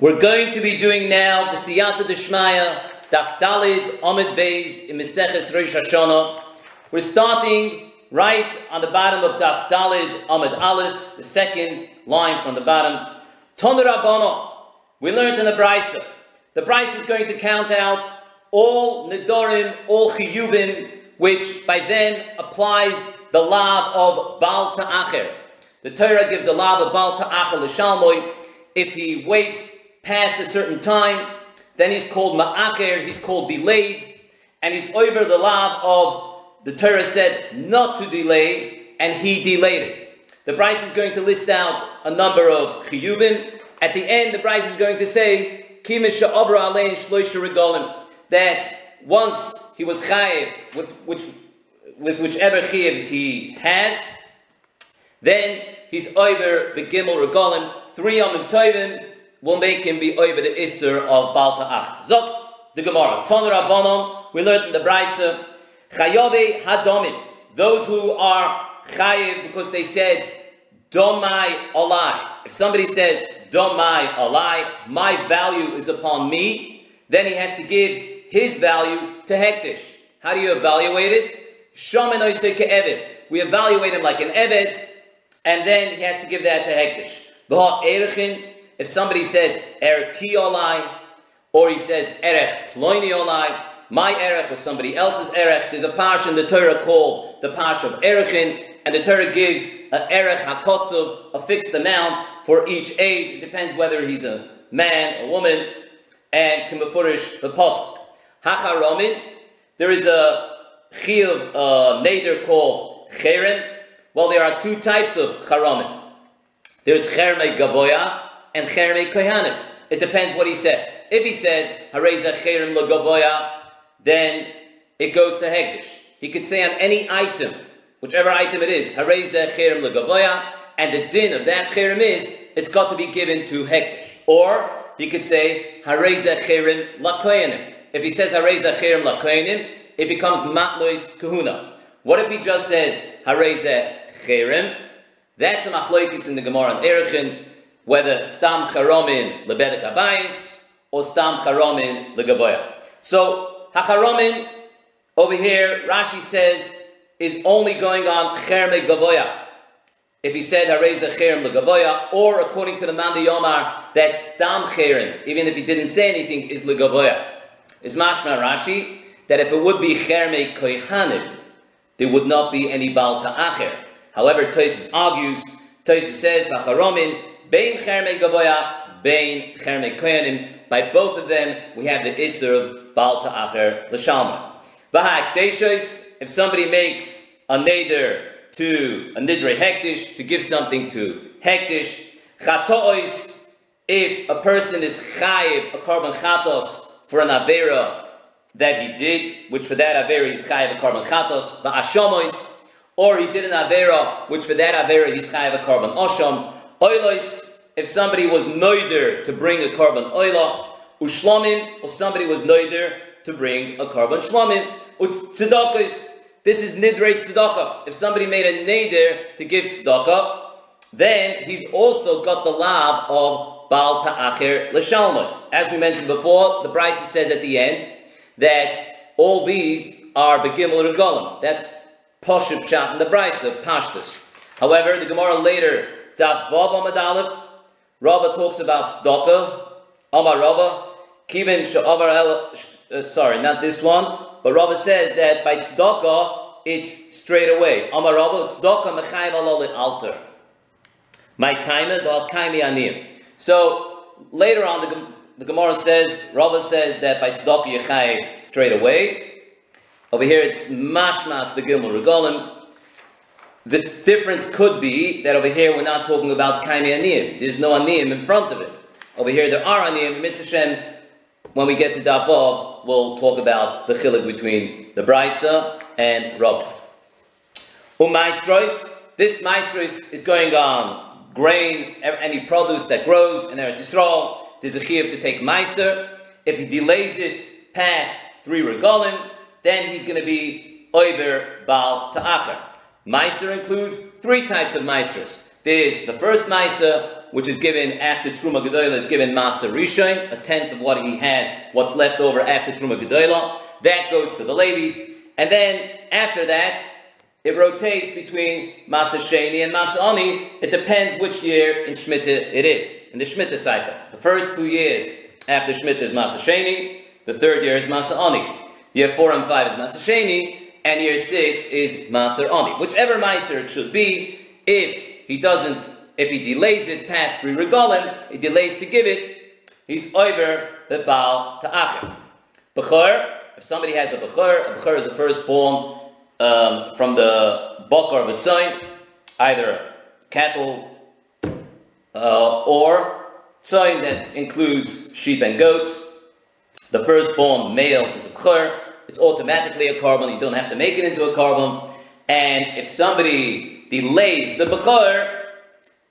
We're going to be doing now the Siyata Deshmaya, Daf Dalid Amid Beis in Meseches Rosh Hashanah. We're starting right on the bottom of Daf Dalid Amid Aleph, the second line from the bottom. Toner Rabbanon, we learned in the Brisa. The Brisa is going to count out all Nidorim, all Chiyuvim, which by then applies the lav of Baal Ta'acher. The Torah gives the lav of Baal Ta'acher l'shalmoi. If he waits past a certain time, then he's called ma'acher, he's called delayed, and he's over the law of the Torah said not to delay, and he delayed it. The Bryce is going to list out a number of chiyubim. At the end, the Bryce is going to say, Kimisha Abra Alein Shloisha that once he was chayiv which with whichever chiv he has, then he's over the gimel regalim, three yomim tovim, will make him be over the Isser of Balta Ach. Zok, the Gemara. Ton Rabbanon, we learned in the Braisa, Chayove Hadomim, those who are Chayiv because they said, Domai Olai. If somebody says, Domai Olai, my value is upon me, then he has to give his value to Hektish. How do you evaluate it? We evaluate him like an Evet, and then he has to give that to Hektish. V'ha Erechin, if somebody says erech olai, or he says erech ploini olai, my erech or somebody else's erech, there's a parsha in the Torah called the parsha of erechin, and the Torah gives an erech hakotzov, a fixed amount for each age. It depends whether he's a man or woman, and kimafurish the posuk. Hacharomin, there is a chiyuv uh, nader called cherem. Well, there are two types of charomin. There's cherme gavoya, and Cherme Kohanim. It depends what he said. If he said, Hareza Cherem Lagavoya, then it goes to Hegdish. He could say on any item, whichever item it is, Hareza Cherem Lagavoya, and the din of that Cherem is, it's got to be given to Hegdish. Or he could say, Hareza Cherem Lakoyanim. If he says Hareza Cherem Lakoyanim, it becomes Matlois Kahuna. What if he just says Hareza Cherem? That's a machloikis in the Gemara and Erechin whether stam charomin lebedek abayis or stam charomin legavoya. So hacharomin over here, Rashi says is only going on cherme gavoya. If he said hareza cherem legavoya, or according to the Manda Yomar, that stam cherem, even if he didn't say anything, is legavoya. Is mashma Rashi that if it would be cherme kohanim, there would not be any balta acher. However, Tosis argues. Tosis says hacharomin Bein Cherme Gavoya, Bein Cherme Koyanim. By both of them, we have the Isser of Baal Ta'acher L'Shalma. V'ha'ak if somebody makes a neder to a nidre hektish, to give something to hektish, chatois, if a person is chayiv, a korban chatos, for an avera that he did, which for that avera he's chayiv a korban chatos, v'ashomois, or he did an avera, which for that avera he's chayiv a korban oshom, Oilos, if somebody was noider to bring a korban oila, ushlamim, or somebody was noider to bring a korban shlamim, tzedakos, this is nidrei tzedakah. If somebody made a neder to give tzedakah, then he's also got the lab of Baal Ta'acher L'Shalma. As we mentioned before, the Bryce says at the end that all these are Begimel Regalim. That's Poshut Pshat in the Bryce of Pashtus. However, the Gemara later Daf Vav Amad Rava talks about tzedakah. Amar Rava, Kivin Sha'avar El, uh, sorry, not this one, but Rava says that by tzedakah, it's straight away. Amar Rava, tzedakah mechayv alol alter. My timer, dal kaimi anim. So, later on, the, the Gemara says, Rava says that by tzedakah yechayv straight away. Over here, it's mashmas begimel regalim. The difference could be that over here we're not talking about kaini aniyim. There's no aniyim in front of it. Over here there are aniyim. Mitzvah when we get to Davov, we'll talk about the chilik between the Brisa and Rav. Umaisrois, this maisrois is going on grain, any produce that grows in Eretz Yisrael. There's a chiyuv to take meiser. If he delays it past three regalim, then he's going to be oiver bal ta'acher. Meiser includes three types of Meisers. There's the first Meiser, which is given after Truma Gedola, is given Masa Rishon, a tenth of what he has, what's left over after Truma Gedola. That goes to the Levi. And then after that, it rotates between Masa Sheni and Masa Ani. It depends which year in Shemitah it is, in the Shemitah cycle. The first two years after Shemitah is Masa Sheni, the third year is Masa Ani. Year four and five is Masa Sheni, and year six is Maser Ani. Whichever Meiser it should be, if he doesn't, if he delays it past three regalim, he delays to give it, he's over the Baal Ta'achir. Bechor, if somebody has a Bechor, a Bechor is a firstborn um, from the Bakar of tzayin, either cattle uh, or tzayin that includes sheep and goats. The firstborn male is a Bechor, it's automatically a korban. You don't have to make it into a korban. And if somebody delays the bechor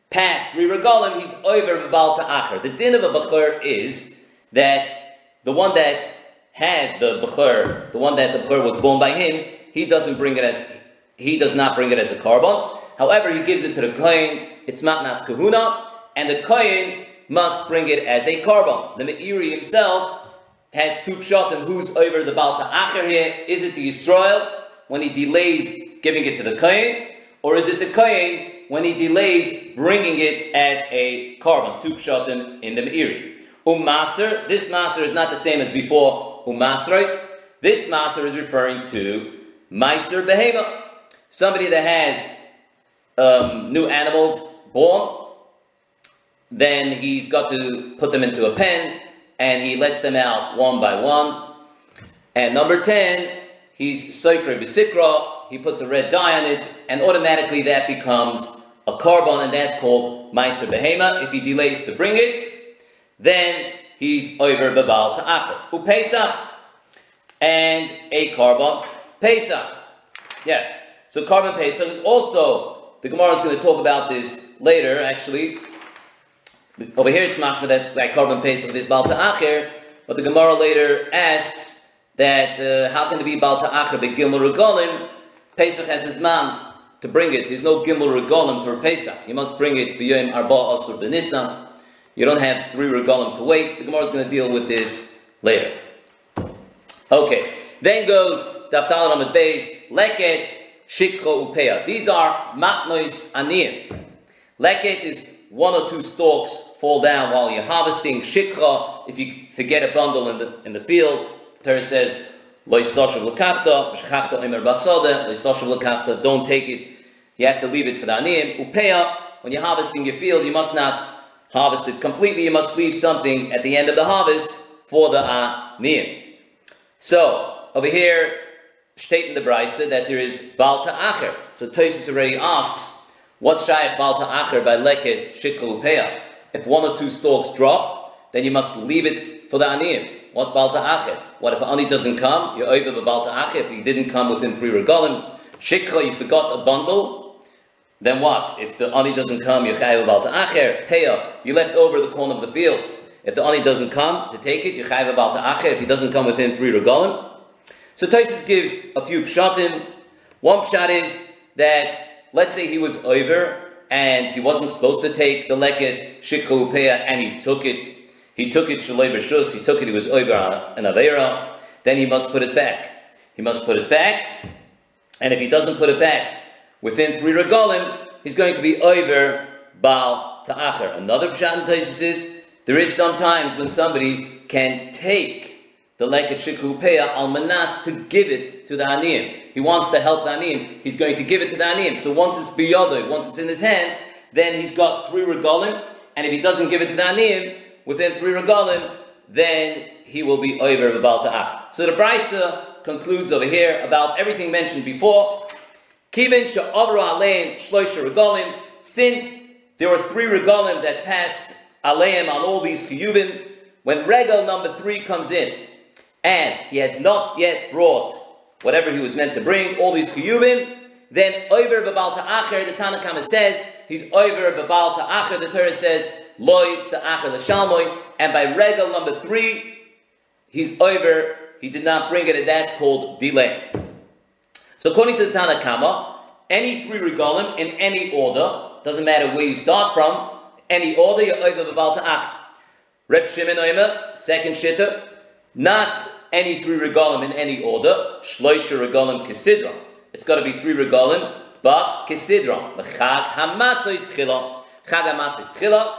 past three regalim, he's over bal ta'achar. The din of a bechor is that the one that has the bechor, the one that the bechor was born by him, he doesn't bring it as he does not bring it as a korban. However, he gives it to the kohen. It's matnas kahuna, and the kohen must bring it as a korban. The Meiri himself has two pshatim who's over the Balta Acher here. Is it the Yisrael when he delays giving it to the Kohen? Or is it the Kohen when he delays bringing it as a korban? Two pshatim in the Meiri. Um Umaser, this maser is not the same as before um Umasrais. This maser is referring to Meiser Behema. Somebody that has um, new animals born, then he's got to put them into a pen and he lets them out one by one. And number 10, he's Soikre Bisikra, he puts a red dye on it, and automatically that becomes a korban, and that's called Meiser Behema. If he delays to bring it, then he's over Babal Ta'acher. Who Pesach, and a korban Pesach. Yeah, so korban Pesach is also, the Gemara is going to talk about this later, actually, over here it's mashma that like korban pesach is balta acher, but the Gemara later asks that uh, how can it be balta acher be gimel regalim? Pesach has his man to bring it. There's no gimel regalim for Pesach. You must bring it b'yom arba asur b'nisan. You don't have three regalim to wait. The Gemara is going to deal with this later. Okay, then goes Daftal Ramad Beis Leket Shikcha Upeya. These are matnois aniyim. Leket is one or two stalks fall down while you're harvesting. Shikha, if you forget a bundle in the in the field, the Torah says, Don't take it. You have to leave it for the aniyim. Upeya, when you're harvesting your field, you must not harvest it completely. You must leave something at the end of the harvest for the aniyim. So over here, state in the brisa that there is balta acher. So Tosis already asks What's Shaykh Balta Acher by Leket Shikha If one or two stalks drop, then you must leave it for the Aniyim. What's Balta Acher? What if Ani doesn't come? You're over the Balta Acher if he didn't come within three regalim. Shikha, you forgot a bundle. Then what? If the Ani doesn't come, you're Chayav Balta Acher. Peah, you left over the corner of the field. If the Ani doesn't come to take it, you're Chayav Balta Acher. If he doesn't come within three regalim. So Taisus gives a few pshatim. One pshat is that let's say he was over and he wasn't supposed to take the leket shikha upeya and he took it. He took it shalei b'shus. He took it. He was over an avera. Then he must put it back. He must put it back. And if he doesn't put it back within three regalim, he's going to be over bal ta'acher. Another pshat in is there is sometimes when somebody can take the leket shikhupeya al manas to give it to the aniyim. He wants to help the aniyim. He's going to give it to the aniyim. So once it's biyado, once it's in his hand, then he's got three regalim. And if he doesn't give it to the aniyim within three regalim, then he will be over the ta'ach. So the brisa concludes over here about everything mentioned before. Kivin she'avru aleim shloisha regalim. Since there were three regalim that passed aleim on all these chiyuvim, when regal number three comes in, and he has not yet brought whatever he was meant to bring, all these chiyuvim, then over babal ta'acher, the Tanakhama says, he's over babal ta'acher, the Torah says, loy sa'acher l'shalmoy, and by regal number three, he's over, he did not bring it, and that's called delay. So according to the Tanakhama, any three regalim in any order. Doesn't matter where you start from. Any order, you're over Babal Ta'ach. Reb Shimon Oimer, second shitter, not any three regalim in any order. Shloisha regalim kisidron. It's got to be three regalim, but. The Chag Hamatzah is tchila. Chag Hamatzah is tchila.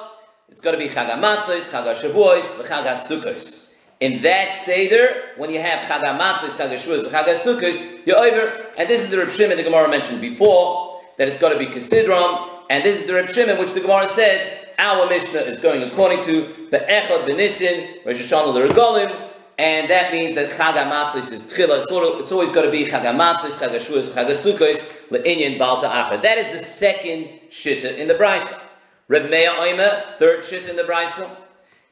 It's got to be Chag Hamatzah, Chag HaShavuos, Chag HaSukkos. In that Seder, when you have Chag HaMatzos, Chag HaShavuos, Chag HaSukkos, you're over. And this is the Reb Shimon the Gemara mentioned before, that it's got to be Kisidron. And this is the Reb Shimon, which the Gemara said, our Mishnah is going according to the Echad Benisin, Rosh Hashanah the Regalim, and that means that Chag HaMatzos is Tchila. It's, it's always got to be Chag HaMatzos, Chag HaShavuos, Chag HaSukkos, Le'inyan Balta Acher. That is the second Shitta in the Brisa. Reb Meir Oimer, third Shitta in the Brisa.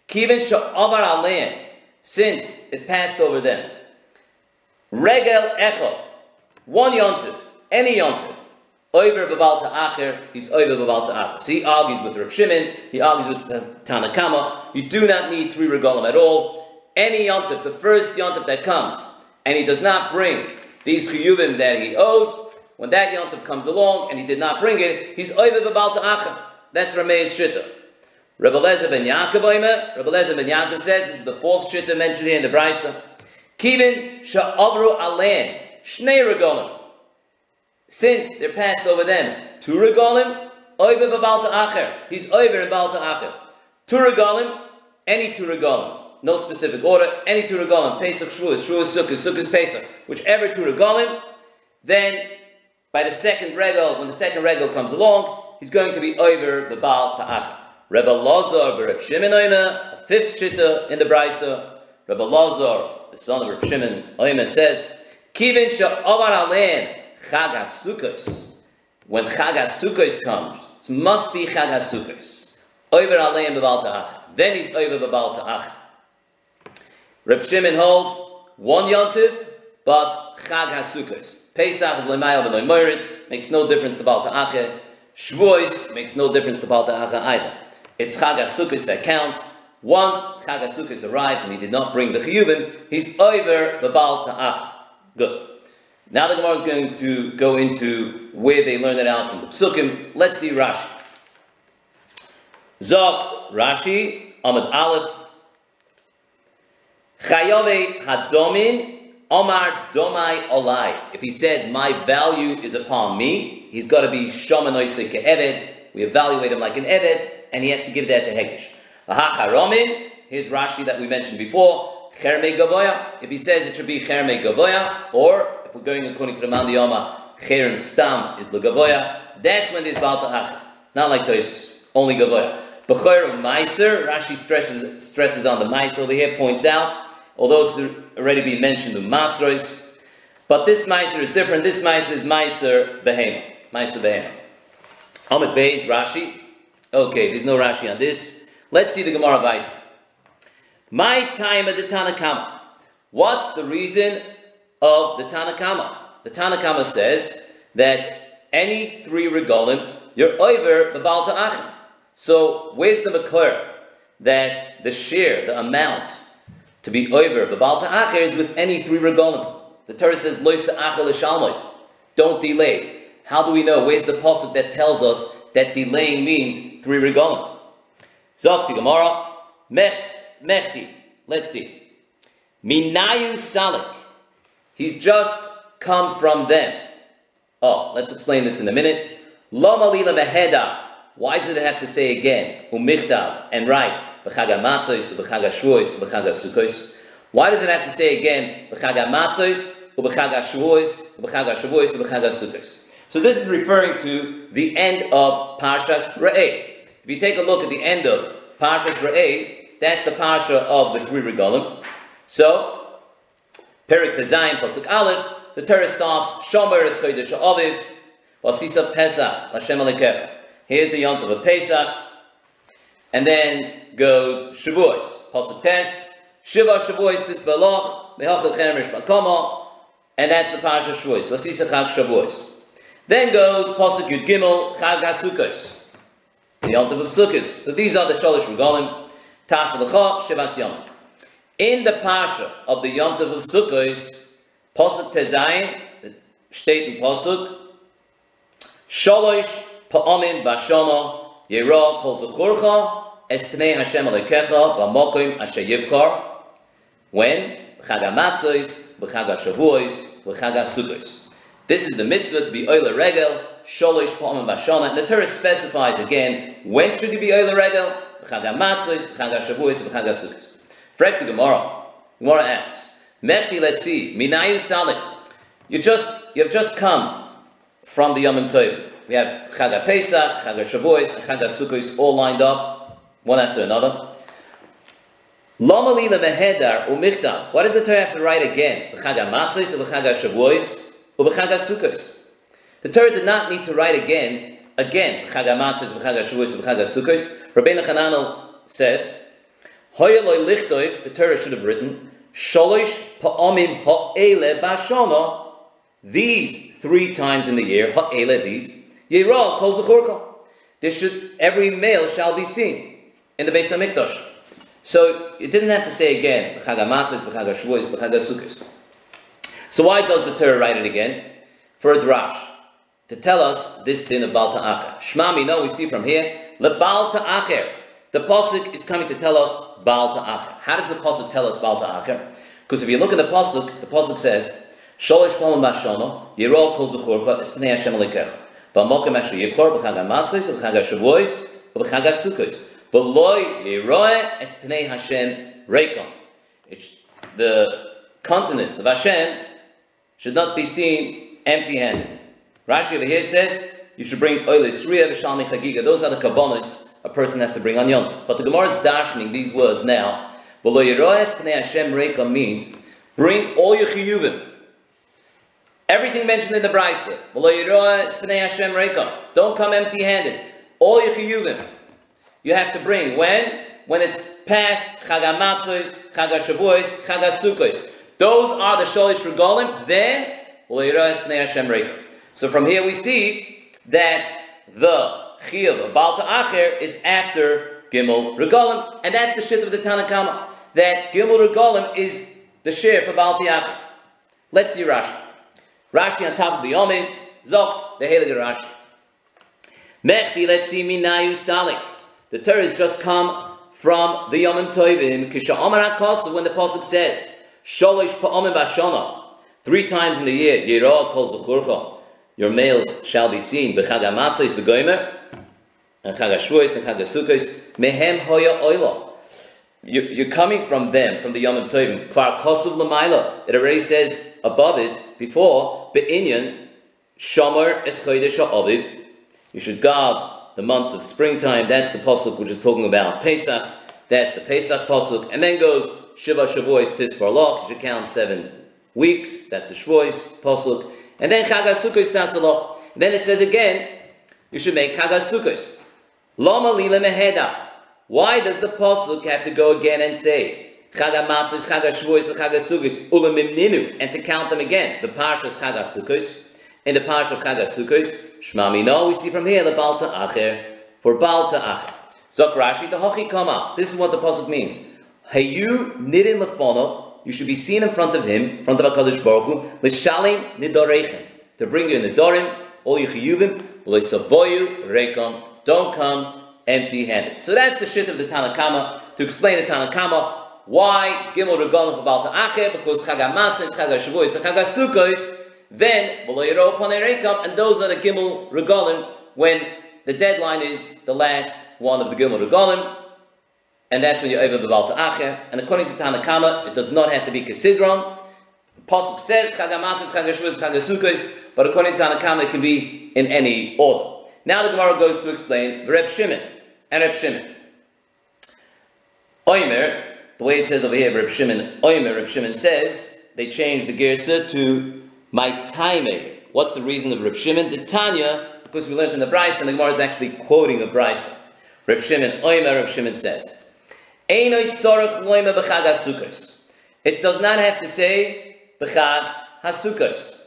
Kivin Sha'avar Alein, since it passed over them. Regel echot, one yontif, any yontif, over babal acher, he's over babal acher. So he argues with Reb Shimon, he argues with Tanakama. You do not need three regalim at all. Any yontif, the first yontif that comes, and he does not bring these chiyuvim that he owes, when that yontif comes along and he did not bring it, he's over babal acher. That's Ramey's shittah. Rebbe Lezer ben Yaakov Oimer, Rebbe Lezer ben Yaakov says, this is the fourth shitta mentioned here in the Brisa. Kivin sha'avru alein, shnei regolim. Since they're passed over them, two regolim, over babalta acher. He's over in balta acher. Two regolim, any two regolim. No specific order, any two regolim. Pesach, Shavuos, Shavuos, Sukkot, Sukkot, Pesach. Whichever two regolim, then by the second regal, when the second regal comes along, he's going to be over the Baal Ta'acha. Rebbe Lazar, Reb Shimon Oima, a fifth shitta in the Brisa. Rebbe Lazar, the son of Reb Shimon Oima, says, Kivin sha'avar alein Chag HaSukkos. When Chag HaSukkos comes, it must be Chag HaSukkos. Over alein b'bal ta'ach. Then he's over b'bal ta'ach. Reb Shimon holds one yontif, but Chag HaSukkos. Pesach is lemayel v'loy moirit, makes no difference to Bal Ta'ache. Shvois makes no difference to Bal Ta'ache either. It's Chag HaSukkos that counts. Once Chag HaSukkos arrives and he did not bring the Chiyuvim, he's over the Baal Ta'ach. Good. Now the Gemara is going to go into where they learn it out from the Psukim. Let's see Rashi. Zogt Rashi, Amad Aleph, Chayove Hadomin, Omar Domai Olai. If he said, My value is upon me, he's got to be Shomanoise Eved. We evaluate him like an Eved, and he has to give that to Hekdesh. Ahacharomin, here's Rashi that we mentioned before, Cherme Gavoya. If he says it should be Cherme Gavoya, or if we're going according to the Mandiyama, Cherem Stam is the Gavoya, that's when there's Balta Ach. Not like Toisus, only Gavoya. Bechor Meiser, Rashi stresses, stresses on the Meiser over here, points out, although it's already been mentioned in Masrois, but this Meiser is different. This Meiser is Meiser Behema. Meiser Behema. Amud Beis, Rashi, Okay, there's no Rashi on this. Let's see the Gemara Vayt. My time at the Tanakama. What's the reason of the Tanakama? The Tanakama says that any three regalim, you're over the Baal Ta'achim. So where's the Makor? That the share, the amount to be over the Baal Ta'achim is with any three regalim. The Torah says, Loisa Achel Don't delay. How do we know? Where's the pasuk that tells us that delaying means three regalim. Zakti Gemara, mech, mechti. Let's see. Minayu salik. He's just come from them. Oh, let's explain this in a minute. Lama lila meheda. Why does it have to say again? Umichta and write. Why does it have to say again? B'chaga matzos, b'chaga shvois, b'chaga shvois, b'chaga sukkos. So this is referring to the end of Parshas Re'eh. If you take a look at the end of Parshas Re'eh, that's the Parsha of the three regalim. So, Perik Tezayin, Pasuk Aleph, the Torah starts, Shomer es Chodesh Aviv, Vasisa Pesach, Lashem Alekecha. Here's the Yom of Pesach, and then goes Shavuos, Pasuk Tes, Shiva Shavuos Tis Beloch, Mehachel Chemesh Bakoma, and that's the Parsha Shavuos, Vasisa Chag Shavuos. Then goes Pasuk Yud Gimel Chag HaSukkos, the Yom of Sukkos. So these are the Shalosh Regalim, Tas Lecha, Shivas Yom. In the Pasha of the Yom of Sukkos, Pasuk Tezayin, the state in Pasuk, Sholosh pa'amin bashana yera kol zechurcha es pnei Hashem alekecha b'mokim asher yivkar. When? B'chag ha'matzos, b'chag ha'shavuos, b'chag ha'sukkos. This is the mitzvah to be oile regel, sholosh pa'amin bashana. And the Torah specifies again, when should you be oile regel? B'chag ha'matzos, b'chag ha'shavuos, b'chag ha'sukkos. Frek the Gemara. Gemara asks, Mechti see, minayu salik. You just, you have just come from the Yom Tov. We have Chag Pesach, Chag Shavuos, Chag Sukkos all lined up, one after another. Lomali lila mehedar umichtav. What does the Torah have to write again? B'chag Matzos, B'chag Shavuos, or B'chag Sukkos. The Torah did not need to write again, again, B'chag Matzos, B'chag Shavuos, B'chag Sukkos. Rabbeinu Hananel says, Hoyeloi lichtov, the Torah should have written, Sholosh pa'amim ha'ele bashana, these three times in the year, ha'ele, these, Yirah kol. This should, every male shall be seen in the Beis HaMikdash. So it didn't have to say again, B'chag HaMatzos, B'chag HaShavuos, B'chag HaSukkos. So why does the Torah write it again? For a drash. To tell us this din of Baal Ta'acher. Shmami, no, we see from here, Le Baal Ta'acher. The Pasuk is coming to tell us Baal Ta'acher. How does the Pasuk tell us Baal Ta'acher? Because if you look at the Pasuk, the Pasuk says, Sholosh Palam Bashana, Yirol Kol Zechurcha, Espnei Hashem Alekecha. B'mokem asher yivchor b'chag ha'matzos b'chag ha'shavuos b'chag ha'sukkos v'loy yiroe es pnei Hashem reikom. The continents of Hashem should not be seen empty-handed. Rashi over here says you should bring oilis riya v'shalmi chagiga. Those are the kabbonis a person has to bring on yom. But the Gemara is dashing these words now. V'loy yiroe es pnei Hashem reikom means bring all your chiyuvim Everything mentioned in the Brisa. Don't come empty handed. All your chiyuvim you have to bring. When? When it's past Chag HaMatzos, Chag HaShavuos, Chag. Those are the Sholish Regalim. Then, so from here we see that the Chiyuv of Baal Acher is after Gimel Regalim. And that's the shit of the Tanakhama. That Gimel Regalim is the share for Baal Acher. Let's see Rashi. Rashi on top of the Omid, Zokt, the Heilige Rashi. Mechti, let's see, Minayu Salik. The Torah has just come from the Yomim Tovim, Kisha when the Pasuk says, Sholish Pa'omim Bashana, three times in the year, Yirah Kol Zuchurcha, your males shall be seen, B'chag HaMatzos B'goymer, and Chag HaShvuos, and Chag HaSukkos, Mehem Hoya Oila. You're coming from them, from the Yom Tovim. Kvar Kosuv Lamaila. It already says above it, before, Be'inyan, Shomer Es Aviv. You should guard the month of springtime. That's the Pasuk which is talking about Pesach. That's the Pesach Pasuk. And then goes Shiva Shavuos Tis Barloch. You should count seven weeks. That's the Shavuos Pasuk. And then Chag HaSukkos Tasaloch. Then it says again, you should make Chag HaSukkos. Lama Lila Meheda. Why does the pasuk have to go again and say Chag HaMatzos, Chag HaShavuos, Chag HaSukkos, Ulamimninu, and to count them again? The parsha is Chag. In the parsha of Chag Shmami, no, we see from here the Balta Acher, for Balta Acher. Zok Rashi, the Hachi Kama. This is what the pasuk means. Hayu nidin lefonov, you should be seen in front of him, in front of HaKadosh Baruch Hu, l'shalim nidorechem, to bring you in the dorim, all your chiyuvim, l'savoyu rekom, don't come empty-handed. So that's the shit of the Tanakama to explain the Tanakama why Gimel Regalim for Balta Acher because Chag HaMatzah is Chag HaShavuos and Chag HaSukkos. Then and those are the Gimel Regalim when the deadline is the last one of the Gimel Regalim. And that's when you're over Balta Acher. And according to Tanakama, it does not have to be Kesidron. The Pasuk says Chag HaMatzah, Chag HaShavuos, Chag HaSukkos, but according to Tanakama, it can be in any order. Now the Gemara goes to explain Reb Shimon and Reb Shimon. Oimer, the way it says over here, Reb Shimon, Oimer, Reb Shimon says, they changed the Gersa to my time. What's the reason of Reb Shimon? The Tanya, because we learned in the Bryce, and the Gemara is actually quoting a Bryce. Reb Shimon, Oimer, Reb Shimon says, It does not have to say B'chag HaSukkos.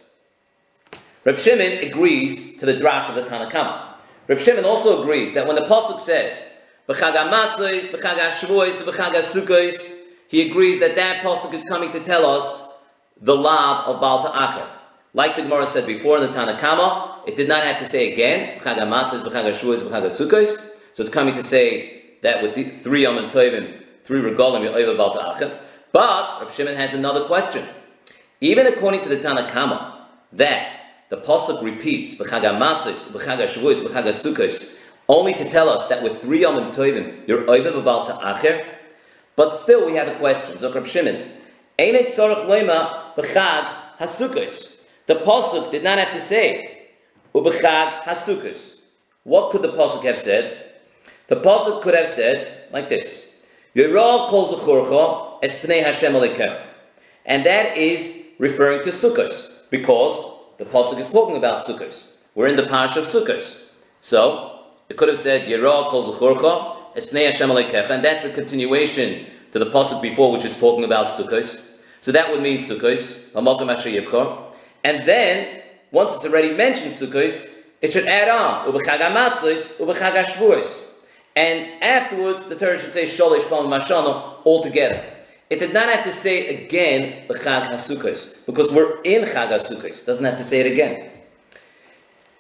Reb Shimon agrees to the drash of the Tanakhama. Reb Shimon also agrees that when the pasuk says B'chag Matzos, B'chag Shavuos, B'chag Sukkos, he agrees that that pasuk is coming to tell us the lab of Baal Ta'acher. Like the Gemara said before in the Tanakhama, it did not have to say again. So it's coming to say that with the three Yom Tovim, three Regalim, over Baal Ta'achim. But Reb Shimon has another question. Even according to the Tanakama, that the Pasuk repeats, B'chag HaMatzos, B'chag HaShavuos, B'chag HaSukkos, only to tell us that with three Yom Tovim, you're over Baal Ta'achir. But still we have a question. Zok Reb Shimon, The Pasuk did not have to say, U'b'chag HaSukkos. What could the Pasuk have said? The Pasuk could have said like this, Yerah calls Zechorcha Espnei Hashem Alekech. And that is referring to Sukkos, because the Pasuk is talking about Sukkos. We're in the Parsha of Sukkos. So, it could have said, Yerah calls Zechorcha Espnei Hashem Alekech, and that's a continuation to the Pasuk before, which is talking about Sukkos. So that would mean Sukkos, and then, once it's already mentioned Sukkos, it should add on, Ubechag HaMatzos. And afterwards, the Torah should say Sholish Bal Mashana altogether. It did not have to say again the Chag HaSukkos, because we're in Chag HaSukkos. Doesn't have to say it again.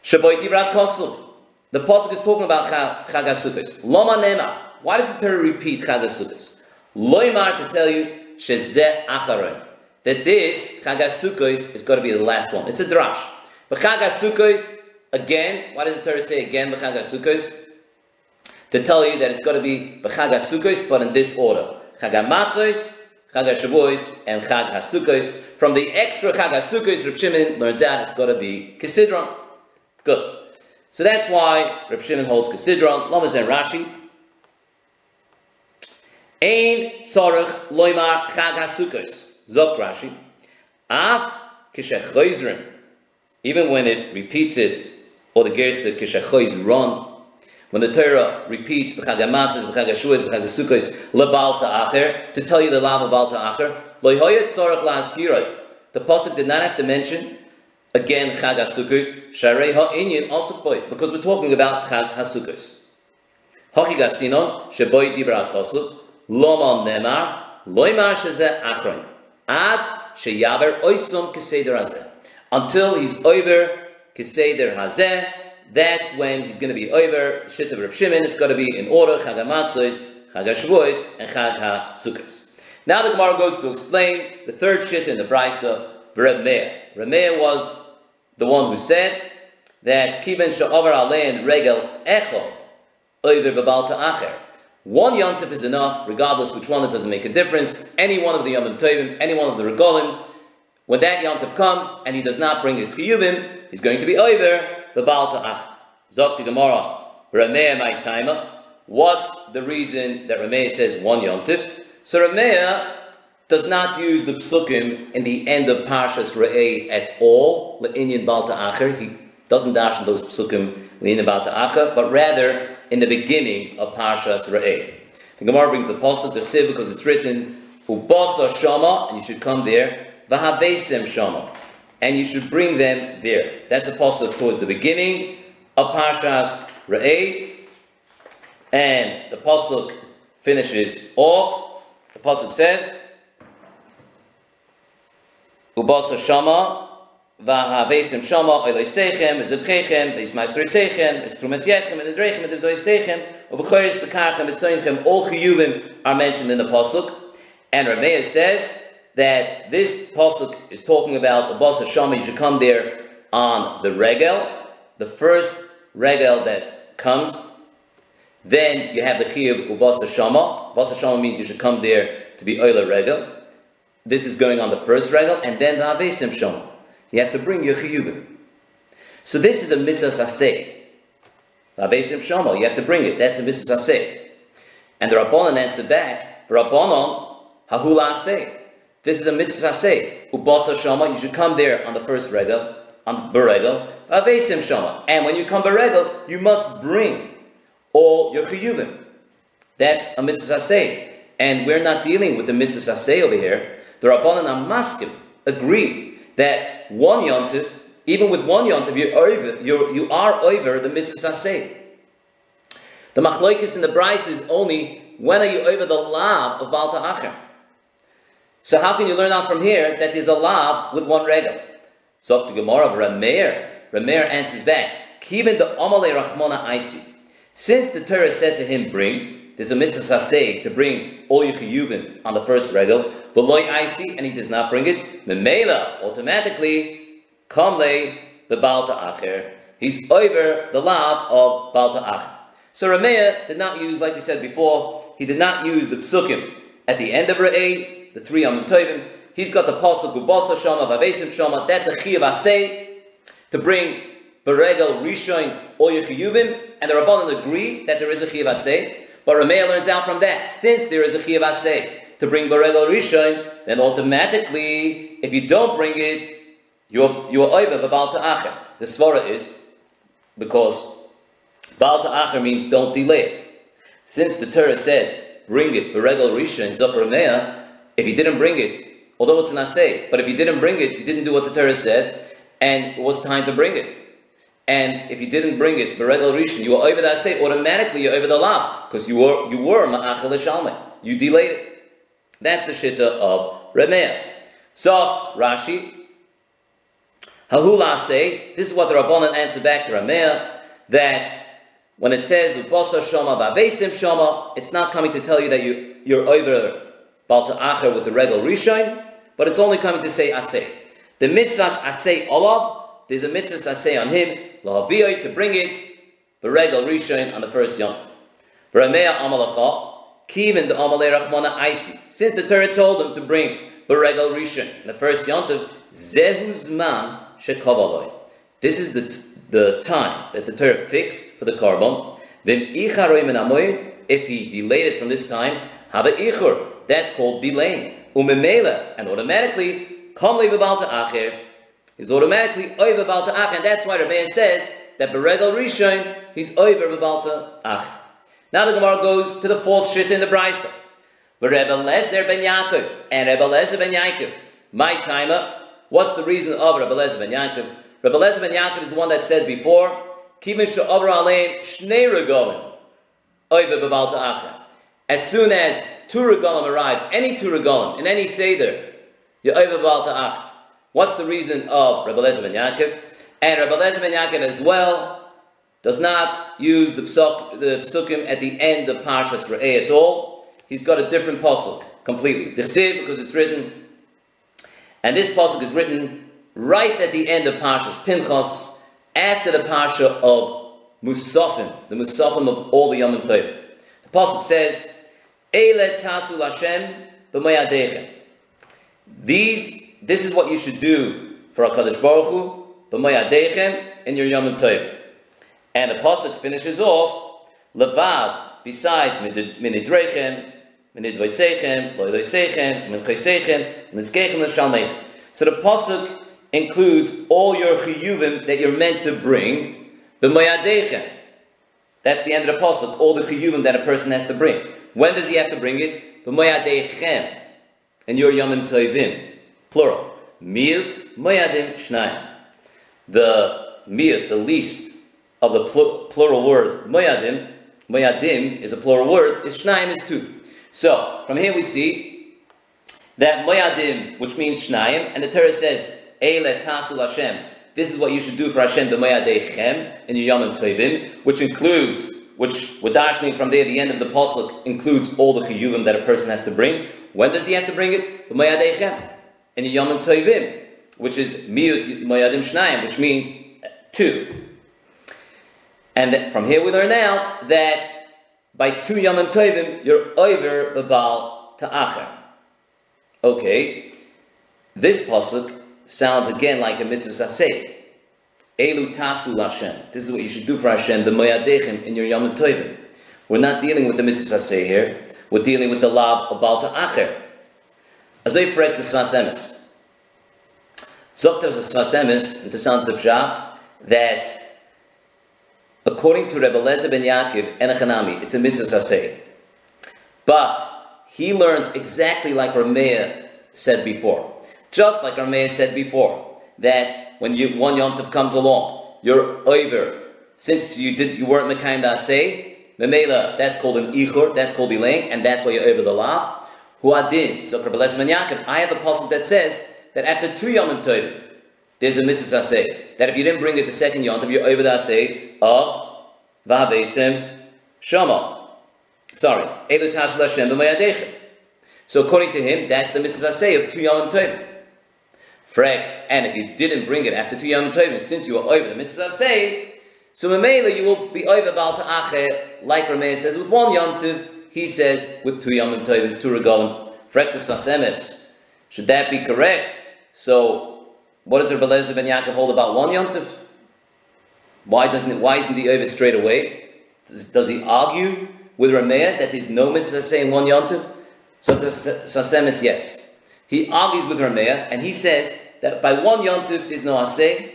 Shaboy Dibrat Kosov. The Pasuk is talking about Chag HaSukkos. Loma Nema. Why does the Torah repeat Chag HaSukkos? Loimar to tell you, Shezeh Acharon. That this, Chag HaSukkos, is going to be the last one. It's a drash. But Chag HaSukkos, again, why does the Torah say again B'Chag HaSukkos? to tell you that it's going to be B'Chag HaSukkos, but in this order. Chag HaMatzos, Chag and Chag. From the extra Chag HaSukkos, Reb Shimon learns out it's going to be Kisidron. Good. So that's why Reb Shimon holds Kisidron. Lamas and Rashi. Ein Tzorach Loimar Chag HaSukkos. Zok Rashi. Af Kishechoizrim. Even when it repeats it, or the Gersa Kishechoizron, when the Torah repeats b'chag hamatzos, b'chag hashuas, b'chag sukkos, lebal ta'acher, to tell you the lav of bal ta'acher, loyhoyet tzorach la'askirot. The pasuk did not have to mention again chag hasukos, sharei ha'inyin also because we're talking about chag hasukos. Hachi gasinon sheboy dibra kosuk, lomon nemar, loymar shezeh achron, ad sheyaver oisum keseder hazeh. Until he's over keseder hazeh, that's when he's going to be over Shit of Reb Shimon. It's going to be in order Chag HaMatzos, Chag and Chag HaSukkos. Now the Gemara goes to explain the third Shit in the Brisa, Reb Meir. Reb Meir was the one who said that Kiven Sha'avar Alein Regel Echod Oiver Babal Ta'acher. One yontif is enough, regardless which one, it doesn't make a difference. Any one of the Yom Tovim, any one of the Regolim, when that yontif comes and he does not bring his chiyuvim, he's going to be over the Baal Ta'ach. Zok to Gemara, Rameh my timer. What's the reason that Rameh says one yontif? So Rameh does not use the psukim in the end of Parshas Re'eh at all, Le'inyan Baal Ta'acher. He doesn't dash in those psukim Le'inyan Baal Ta'acher, but rather in the beginning of Parshas Re'eh. The Gemara brings the pasuk the because it's written Ubasa Shama, and you should come there. Vahavesim Shama and you should bring them there. That's a pasuk towards the beginning of Parshas Re'eh, and the pasuk finishes off. The pasuk says, "Ubasa Shama." Vahavesim shama oiloisechem, ezevchechem, veismaiserisechem, estrumesyetchem, and edrechem, and edvoisechem, uvechoris bekachem, etzoinchem, all chiyuvim are mentioned in the pasuk. And Rameya says that this pasuk is talking about the Basa Shama. You should come there on the regel, the first regel that comes. Then you have the chiyuv ubasa shama. Basa shama means you should come there to be oila regel. This is going on the first regel, and then the avesim shama. You have to bring your chiyuvim. So this is a mitzvah saseh. The avesim shama, you have to bring it. That's a mitzvah saseh. And the rabbanon answer back, rabbanon hahula aseh. This is a mitzvah say. Ubasa shama, you should come there on the first regal, on the beregel. Avesim shama. And when you come beregel, you must bring all your chiyuvim. That's a mitzvah say. And we're not dealing with the mitzvah say over here. The Rabbanan Amaskim agree that one yontif, even with one yontif, you're over, you're, you are over the mitzvah say. The machlokes in the Bryce is only when are you over the lav of Balta Achim. So how can you learn out from here that there's a lav with one regal? So up to Gemara Rameir, Rameir answers back, Kiven the Amale Rachmana Aisi. Since the Torah said to him, bring, there's a mitzvah saseh to bring all your on the first regal, but loy Aisi, and he does not bring it, memela, automatically, kamle the balta acher. He's over the lav of balta acher. So Rameir did not use, like we said before, he did not use the psukim at the end of Re'eh, the three Amim Tovim. He's got the pasuk Gubasa Shama, Vavesim Shama, that's a chiyav aseh to bring Beregel Rishon or Yechiyuvim, and the Rabbanon agree that there is a chiyav aseh. But Rameir learns out from that, since there is a chiyav aseh to bring Beregel Rishon, then automatically, if you don't bring it, you're, you're over the Baal Ta'acher. The Svara is, because Baal Ta'acher means don't delay it. Since the Torah said, bring it, Beregel Rishon, Zopramea, if you didn't bring it, although it's an assay, but if you didn't bring it, you didn't do what the Torah said, and it was time to bring it. And if you didn't bring it, Beregel Rishon, you were over that say, automatically you're over the law, because you were you were Ma'achel Shalmei. You delayed it. That's the shitta of Remeah. So Rashi, Hahula say, this is what the Rabbanan answer back to Remeah, that when it says Ubasa Shama Vavesim Shama, it's not coming to tell you that you, you're over Balta Acher with the Regel Rishon, but it's only coming to say Asay. The mitzvahs Asay Olav, there's a mitzvah Asay on him, Lahaviyot, to bring it, the Regel Rishon on the first Yom. Ramea Amalacha, Kivin the Amalei Rachmana Aisi. Since the Torah told him to bring the Regel Rishon the first Yom Zehuzman Shekavaloi. This is the the time that the Torah fixed for the korban, then if he delayed it from this time, have an ichur. That's called delaying. Umemela, and automatically, come levabalta acher, is automatically over balta acher, and that's why Rabbi says that beregal rishon, he's over balta acher. Now the Gemara goes to the fourth shit in the brisa. Rebbe Lezer ben Yaakov and Rebbe Lezer ben Yaakov. My timer. What's the reason of Rebbe Lezer ben Yaakov? Rabbi Lezer ben Yaakov is the one that said before, Kivin she'over alein shnei regalim, oive bebalta acha. As soon as two regalim arrive, any two regalim, in any seder, you oive. What's the reason of Rabbi Lezer ben Yaakov? And Rabbi Lezer ben Yaakov as well does not use the, psuk, the psukim at the end of Parshas Re'eh at all. He's got a different pasuk completely. Dichsiv, because it's written, and this pasuk is written right at the end of Parshas Pinchas, after the Parsha of Musafim, the Musafim of all the Yomim Tov. The Pasuk says, Eile tasu Hashem b'mayadechem. These, this is what you should do for HaKadosh Baruch Hu, b'mayadechem, in your Yomim Tov. And the Pasuk finishes off, Levad, besides minidrechem, minidvoisechem, loidoisechem, minchesechem, nizkechem, l'shalmechem. So the Pasuk includes all your chiyuvim that you're meant to bring, b'mayadechem. That's the end of the pasuk. All the chiyuvim that a person has to bring. When does he have to bring it? B'mayadechem. And your yomim toivim, plural. Miut mayadim shnayim. The miut, the least of the pl- plural word mayadim, mayadim is a plural word. Is shnayim is two. So from here we see that mayadim, which means shnayim, and the Torah says Eile Tasul Hashem. This is what you should do for Hashem b'mayadechem in your Yomim Tovim, which includes, which we're from there, the end of the pasuk includes all the chiyuvim that a person has to bring. When does he have to bring it? B'mayadechem in your Yomim Tovim, which is miut mayadim shnayim, which means two. And from here we learn out that by two Yomim Tovim, you're over Babal Ta'acher. Okay, this pasuk sounds again like a mitzvah saseh. Elu tasu Hashem. This is what you should do for Hashem, the moyadechim in your Yom Tovim. We're not dealing with the mitzvah saseh here. We're dealing with the lav of Balta Acher. Azay fret the Sfas Emes. Zokt of the Sfas Emes, interessant pshat, that according to Rebbe Lezer ben Yaakov, Enochanami, it's a mitzvah saseh. But he learns exactly like Rameah said before. Just like mayor said before, that when you, one Yom Tov comes along, you're over. Since you did you weren't Mekayim Dasei, Memela, that's called an Ichur, that's called Elang, and that's why you're over the lav. Hu Adin. So Yaakov, I have a passage that says that after two Yom Tov, there's a mitzvah say that if you didn't bring it the second yontif, you're over the say of vavesim shama. Sorry, elu Hashem. So according to him, that's the mitzvah say of two yom tovim. Frekt, and if you didn't bring it after two yom tovim, since you were over the mitzvah say, so Mamela you will be over Baal Ta'acher, like Rameir says, with one yom tov, he says with two yom tovim, two regalim. Frektas vasemes. Should that be correct? So, what does Rabbi Lezer ben Yaakov hold about one yom tov? Why doesn't it, why isn't he over straight away? Does, does he argue with Rameir that there's no mitzvah saying one yom tov? So the Svasemis, yes. He argues with Rameir and he says that by one yontif there's no asay.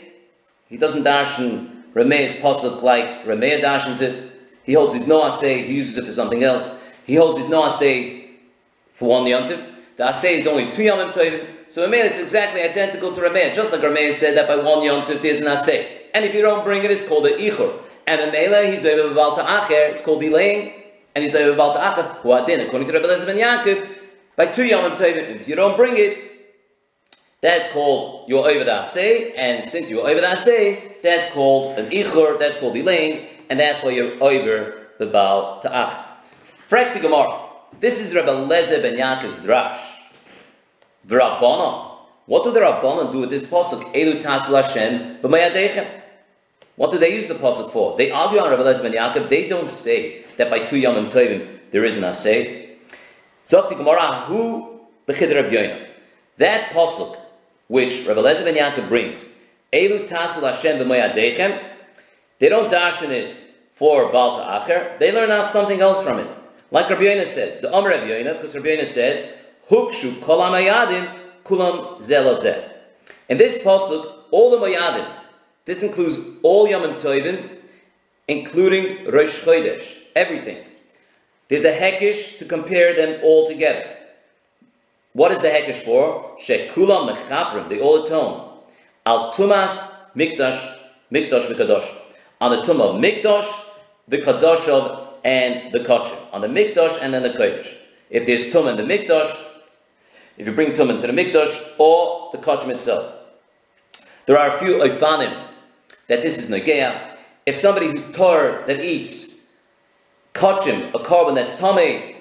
He doesn't dash darshan Rameir's pasuk like Rameir darshans it. He holds there's no asay, he uses it for something else. He holds there's no asay for one yontif. The asay is only two yomim tovim. So Rameir it's exactly identical to Rameir, just like Rameir said that by one yontif there's an asay. And if you don't bring it, it's called an ichur. And in Mela, he's over Balta Acher, it's called delaying and he's over Balta Acher, who are din, according to Rabbi Lezer ben Yaakov, by two Yom Tovim, if you don't bring it, that's called you're over the Asay, and since you're over the Asay, that's called an Ichur, that's called delaying, and that's why you're over the Baal Ta'ach. Frek to Gemara. This is Rabbi Lezer ben Yaakov's drash. The Rabbanon. What do the Rabbanon do with this pasuk? Elu tasul Hashem b'mayadechem. What do they use the pasuk for? They argue on Rabbi Lezer ben Yaakov. They don't say that by two Yom Tovim there is an Asay. Zok Gemara, who b'chid. That pasuk which Rabbi Lezer ben Yaakov brings, Elu tasil Hashem b'moyadechem, they don't dash in it for Baal Ta'acher, they learn out something else from it. Like Rabbi Yoina said, the Amr Rabbi Yoina, because Rabbi Yoina said, Hukshu kolam ayadim kulam zelozeh. In this pasuk, all the mayadim, this includes all Yom Tovim, including Rosh Chodesh, everything. There's a hekish to compare them all together. What is the hekish for? Shekula mechaprim, they all atone. Al tumas mikdash, mikdash v'kadosh. On the tumah of mikdash, the kadosh of, and the kachim. On the mikdash and then the kodesh. If there's tumah in the mikdash, if you bring tumah to the mikdash or the kachim itself. There are a few oifanim that this is nageya. If somebody who's tor that eats Kachim, a korban that's tame,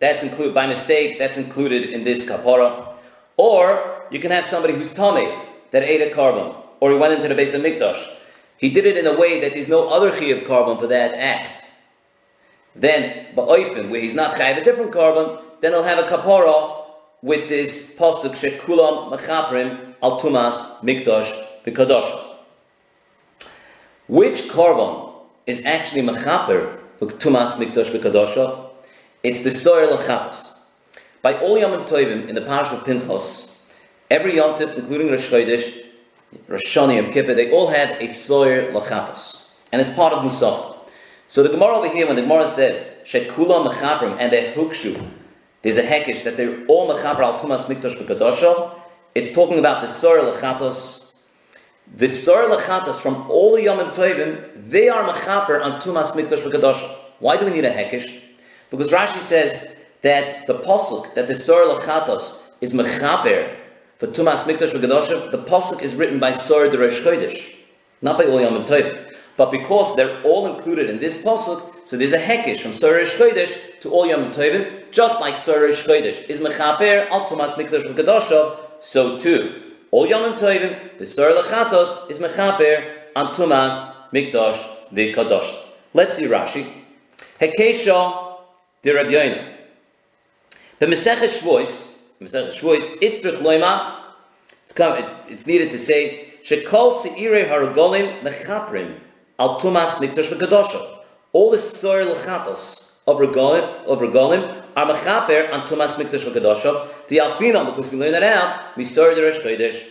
that's included by mistake, that's included in this kapara. Or you can have somebody who's tame that ate a korban, or he went into the base of mikdash. He did it in a way that there's no other of korban for that act. Then, ba'oifen, where he's not chayiv a different korban, then he'll have a kapara with this pasuk shekulam machaprim al tumas mikdash b'kadosh. Which korban is actually machaper Tumas Mikdash V'Kadoshav. It's the soil of Chatos. By all Yom Tovim in the parish of Pinchos, every Yom Tov, including Rosh Chodesh, Rosh Shani, and Kippur, they all have a soyer lachatos, and it's part of Musaf. So the Gemara over here, when the Gemara says Shekula mechaprim and they hukshu, there's a hekish that they're all mechaper al tumas mikdash v'kadoshav. It's talking about the soyer lachatos the Sar Lachatas from all the Yom Tovim, they are Machaper on Tumas Mikdash V'Kadosh. Why do we need a Hekish? Because Rashi says that the Pasuk, that the Sar Lachatos is Machaper for Tumas Mikdash V'Kadosh, the Pasuk is written by Sar the Rosh Chodesh, not by all Yom Tovim. But because they're all included in this Pasuk, so there's a Hekish from Sar Rosh Chodesh to all Yom Tovim, just like Sar Rosh Chodesh is Machaper al Tumas Mikdash V'Kadosh, so too. All Yom Tovim, the Sar Lachatos is Mechaper on Tumas Mikdash V'Kadosh. Let's see Rashi. Hekesha de Rabbi. The Mesech Shvois, Mesech Shvois, it's Loima, it's, needed to say, Shekol Seire Haragolim Mechaprim al Tumas Mikdash V'Kadosh. All the Sar Lachatos, of regalim, of regalim are mechaper on Tumas Mikdash V'Kadoshav. The Alfinam, because we learn that out, we saw the Rosh Chodesh.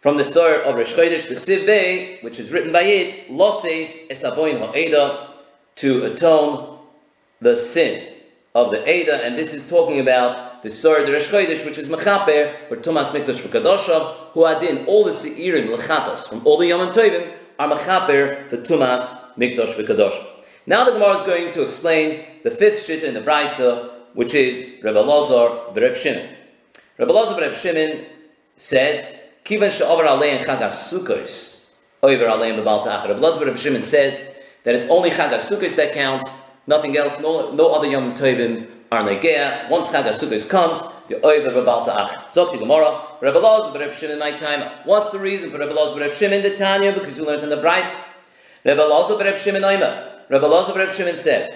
From the Sar of Rosh Chodesh, the Chsiv Bey, which is written by it, Loses Esavoin Ha'eda, to atone the sin of the Eda, and this is talking about the Sar the Rosh Chodesh, which is mechaper for Tumas Mikdash V'Kadoshav, who adin all the Seirim Lechatos from all the Yom Tovim are mechaper for Tumas Mikdash V'Kadoshav. Now the Gemara is going to explain the fifth shita in the Brisa, which is Rebbe Lazar Bereb Shimon. Rebbe Lazar Bereb Shimon said Kivan she'over alein chag ha-sukkos, over alein b'bal ta'achar. Rabbi Elazar Rabbi Shimon said that it's only chag ha-sukkos that counts, nothing else, no, no other Yom Tovim are negea. Once chag ha-sukkos comes, you're over b'bal ta'achar. Zok Gemara, Rabbi Elazar Rabbi Shimon my time. What's the reason for Rabbi Elazar Rabbi Shimon the Tanya? Because you learned in the Brisa. Rabbi Elazar Rabbi Shimon Oima. Rabbi Elazar Rabbi Shimon says,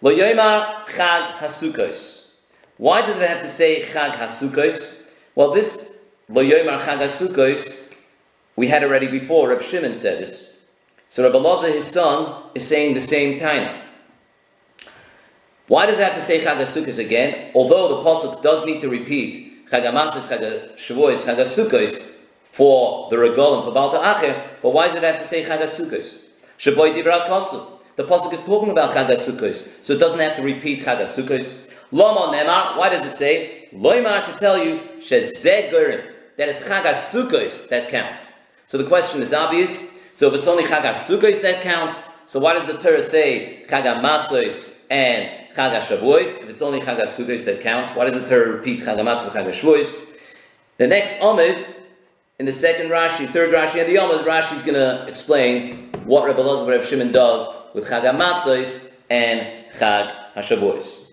Lo Yoimar Chag hasukos. Why does it have to say Chag hasukos? Well, this Lo Yoimar Chag HaSukkos, we had already before, Rabbi Shimon said this. So Rabbi Elazar, his son, is saying the same time. Why does it have to say Chag HaSukkos again? Although the Pasuk does need to repeat Chag HaMatzos, Chag HaShavuos, Chag HaSukkos for the regal Regalim, for Baal Ta'acher, but why does it have to say Chag HaSukkos? Shaboy Dibra Kosu. The pasuk is talking about Chag Sukkos, so it doesn't have to repeat Chag Sukkos. Lama Nemar, why does it say Loimar to tell you Shezeh Gurim that it's Chag Sukkos that counts? So the question is obvious. So if it's only Chag Sukkos that counts, so why does the Torah say Chag and Chag Shavuos? If it's only Chag Sukkos that counts, why does the Torah repeat Chag Matzos and Chag Shavuos? The next Amud in the second Rashi, third Rashi, and the Amud, Rashi is going to explain what Rebbe Elazar Rebbe Shimon does with Chag HaMatzos and Chag HaShavuos.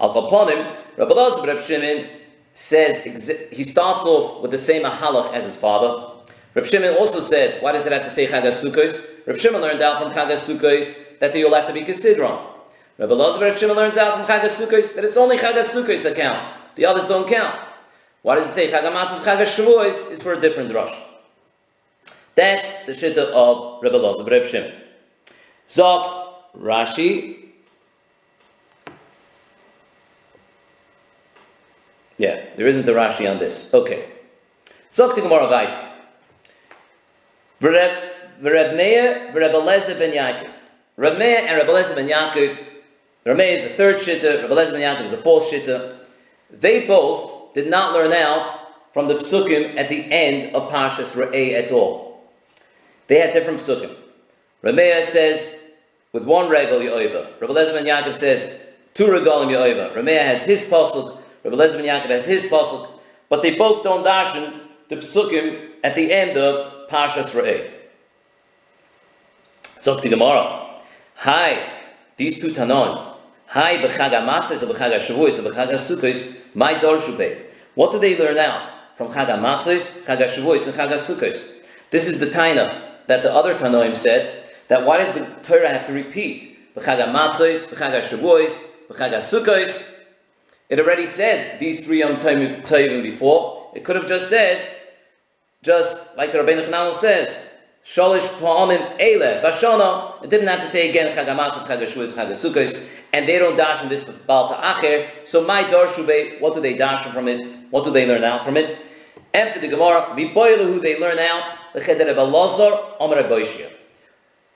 Al Kaponim, Rabbi Elazar Reb Shimon says, he starts off with the same halach as his father. Reb Shimon also said, why does it have to say Chag HaSukkos? Reb Shimon learned out from Chag HaSukkos that they all have to be Kesidron. Rabbi Elazar Reb Shimon learns out from Chag HaSukkos that it's only Chag HaSukkos that counts. The others don't count. Why does it say Chag HaMatzos, Chag HaShavuos is for a different drush. That's the shitta of Rabbi Elazar Reb Shimon. Zogt Rashi. Yeah, there isn't a Rashi on this. Okay. Zogt Gemara Vait. V'Reb Meir, V'Reb Eliezer ben Yaakov. Reb Meir and Reb Eliezer ben Yaakov. Meir is the third shitta, Reb Eliezer ben is the fourth shitta. They both did not learn out from the psukim at the end of Pashas Re'eh at all. They had different psukim. Ramea says, with one regal Yoiva. Rabbi Lezer ben says, two regalim Yoiva. Ramea has his pasuk, Rabbi Lezer ben has his pasuk, but they both don't dashen the psukim at the end of Pashas Re'eh. So to Gemara, hi, these two tanon, hi b'chag ha'matzes or b'chag ha'shavuos or b'chag ha'sukkos, my dorshu What do they learn out from chag ha'matzes, chag ha'shavuos, and chag ha'sukkos? This is the taina that the other tanoim said, that why does the Torah have to repeat? B'chag HaMatzos, B'chag HaShavuos, B'chag HaSukkos. It already said these three Yom Tovim before. It could have just said, just like the Rabbeinu Chananel says, Sholish Pa'amim Eile, Bashana. It didn't have to say again, Chag HaMatzos, Chag HaShavuos, Chag. And they don't dash from this Baal Ta'acher. So my Darshube, what do they dash from it? What do they learn out from it? And for the Gemara, who they learn out, the Cheder Rebbe Lazar, Amar Boishia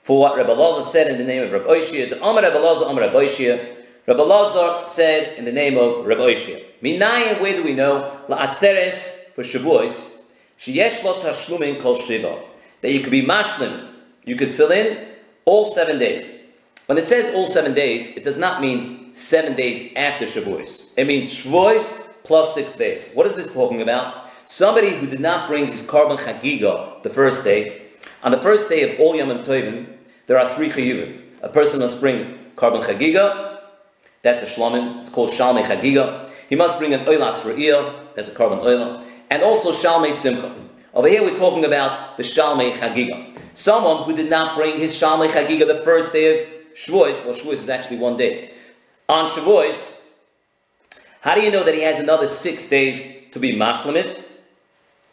for what Rabbi Lazar said in the name of Rabbi Oishia. The Amar Rabbi Lazar, Amar Rabbi Oishia. Rabbi Lazar said in the name of Rabbi Oishia. Minayim, where do we know? La'atzeres, for Shavuos, sheyesh lo tashlumin kol shiva. That you could be mashlim, you could fill in all seven days. When it says all seven days, it does not mean seven days after Shavuos. It means Shavuos plus six days. What is this talking about? Somebody who did not bring his korban chagiga the first day, on the first day of all Yom Tovim, there are three chayuvim. A person must bring korban chagiga, that's a shlamim, it's called shalmei chagiga. He must bring an oilas for that's a korban oil, and also shalmei simcha. Over here we're talking about the shalmei chagiga. Someone who did not bring his shalmei chagiga the first day of Shavuos, well Shavuos is actually one day. On Shavuos, how do you know that he has another six days to be mashlamit?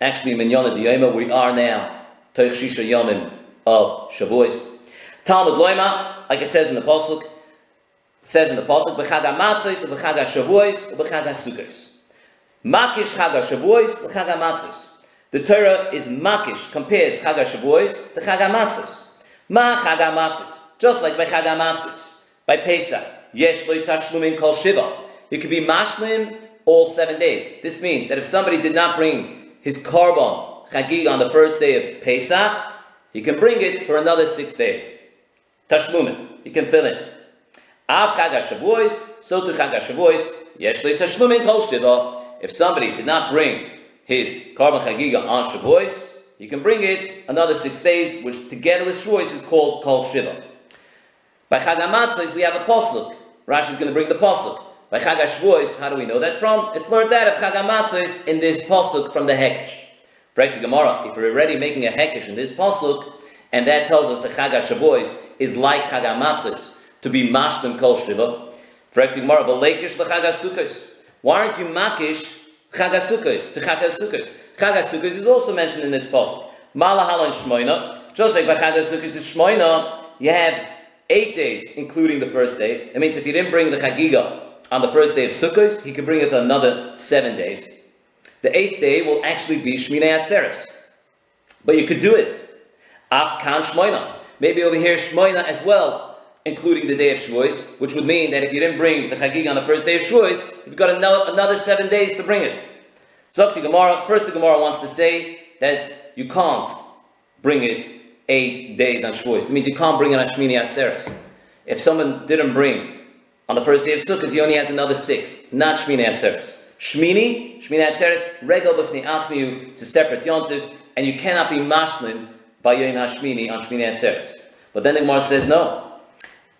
Actually, Minyana Diyoma, we are now Toich Shisha Yomim of Shavuos. Talmud Loima, like it says in the Pasuk, says in the Pasuk, B'chag HaMatzos, B'chag HaShavuos, B'chag HaSukkos. Makish Chag HaShavuos, B'chag HaMatzos. The Torah is Makish, compares Chag HaShavuos to Chag HaMatzos. Ma Chag HaMatzos. Just like by Chag HaMatzos, by Pesach. Yesh Lo Tashlumin Kol Shiva. You could be Mashlim all seven days. This means that if somebody did not bring his korban Chagig on the first day of Pesach, he can bring it for another six days. Tashlumin, he can fill in. Av Chag HaShavuos, so to Chag HaShavuos, Yesh Tashlumin Kol Shiva. If somebody did not bring his Karban Chagiga on Shavuos, he can bring it another six days, which together with Shavuos is called Kol Shiva. By Chag HaMatzos, we have a Pasuk. Rashi is going to bring the Pasuk. By Chag HaShavuos, how do we know that from? It's learned out of Chag HaMatzos in this Pasuk from the Hekesh. Correct the Gemara, if we're already making a Hekesh in this Pasuk, and that tells us the Chag HaShavuos is like Chag HaMatzos, to be Mashlim Kol Shiva. Correct the Gemara, but Lakish the Chag HaSukkos. Why aren't you Makish Chag HaSukkos to Chag HaSukkos? Chag HaSukkos is also mentioned in this Pasuk. Malahal and Shmoina, just like by Chag HaSukkos is Shmoina, you have eight days, including the first day. It means if you didn't bring the Chagiga on the first day of Sukkot, he can bring it another seven days. The eighth day will actually be Shmini Atzeres. But you could do it. Af Kan Shmoina. Maybe over here Shmoina as well, including the day of Shavuos, which would mean that if you didn't bring the Chagiga on the first day of Shavuos, you've got another, seven days to bring it. So the Gemara, first the Gemara wants to say that you can't bring it eight days on Shavuos. It means you can't bring it on Shmini Atzeres. If someone didn't bring on the first day of Sukkot, he only has another six, not Shmini Atzeres. Shmini, Shmini Atzeres, Regal B'fnei Atzmiu, it's a separate yontiv, and you cannot be mashlin by Yom HaShmini on Shmini Atzeres. But then the Gemara says no.